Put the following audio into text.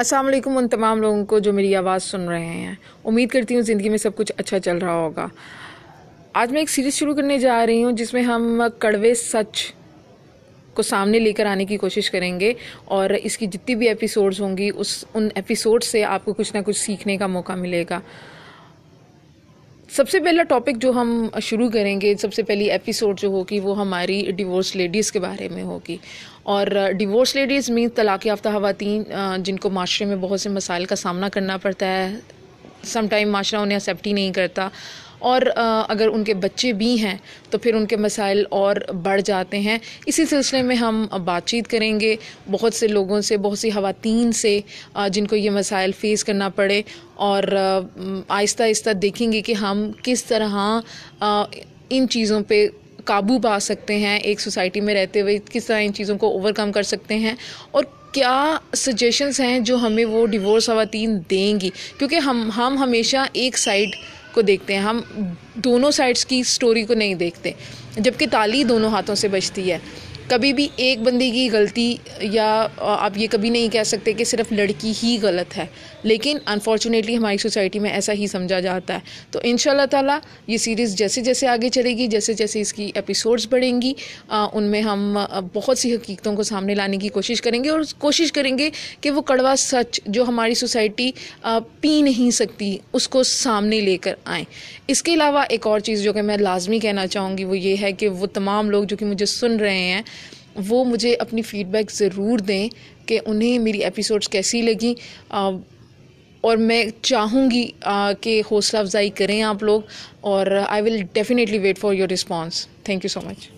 السلام علیکم ان تمام لوگوں کو جو میری آواز سن رہے ہیں۔ امید کرتی ہوں زندگی میں سب کچھ اچھا چل رہا ہوگا۔ آج میں ایک سیریز شروع کرنے جا رہی ہوں جس میں ہم کڑوے سچ کو سامنے لے کر آنے کی کوشش کریں گے اور اس کی جتنی بھی ایپیسوڈز ہوں گی، اس ان ایپیسوڈ سے آپ کو کچھ نہ کچھ سیکھنے کا موقع ملے گا۔ سب سے پہلا ٹاپک جو ہم شروع کریں گے، سب سے پہلی ایپیسوڈ جو ہوگی وہ ہماری ڈیورس لیڈیز کے بارے میں ہوگی۔ اور ڈیورس لیڈیز مین طلاق یافتہ خواتین جن کو معاشرے میں بہت سے مسائل کا سامنا کرنا پڑتا ہے۔ سم ٹائم معاشرہ انہیں ایکسیپٹ ہی نہیں کرتا۔ اور اگر ان کے بچے بھی ہیں، تو پھر ان کے مسائل اور بڑھ جاتے ہیں۔ اسی سلسلے میں ہم بات چیت کریں گے۔ بہت سے لوگوں سے، بہت سی خواتین سے جن کو یہ مسائل فیس کرنا پڑے۔ اور آہستہ آہستہ دیکھیں گے کہ ہم کس طرح ان چیزوں پہ قابو پا سکتے ہیں ایک سوسائٹی میں رہتے ہوئے، کس طرح ان چیزوں کو اوور کم کر سکتے ہیں؟ اور کیا سجیشنس ہیں جو ہمیں وہ ڈیورس خواتین دیں گی؟ کیونکہ ہم ہم ہمیشہ ایک سائڈ کو دیکھتے ہیں، ہم دونوں سائڈس کی سٹوری کو نہیں دیکھتے، جبکہ تالی دونوں ہاتھوں سے بچتی ہے۔ کبھی بھی ایک بندے کی غلطی یا آپ یہ کبھی نہیں کہہ سکتے کہ صرف لڑکی ہی غلط ہے، لیکن انفارچونیٹلی ہماری سوسائٹی میں ایسا ہی سمجھا جاتا ہے۔ تو ان شاء اللہ تعالیٰ یہ سیریز جیسے جیسے آگے چلے گی، جیسے جیسے اس کی ایپیسوڈز بڑھیں گی ان میں ہم بہت سی حقیقتوں کو سامنے لانے کی کوشش کریں گے اور کوشش کریں گے کہ وہ کڑوا سچ جو ہماری سوسائٹی پی نہیں سکتی، اس کو سامنے لے کر آئیں۔ اس کے علاوہ ایک اور چیز جو کہ میں لازمی کہنا چاہوں گی وہ یہ ہے کہ وہ تمام لوگ جو کہ مجھے سن رہے ہیں وہ مجھے اپنی فیڈ بیک ضرور دیں کہ انہیں میری ایپیسوڈس کیسی لگیں۔ اور میں چاہوں گی کہ حوصلہ افزائی کریں آپ لوگ، اور I will definitely wait for your response thank you so much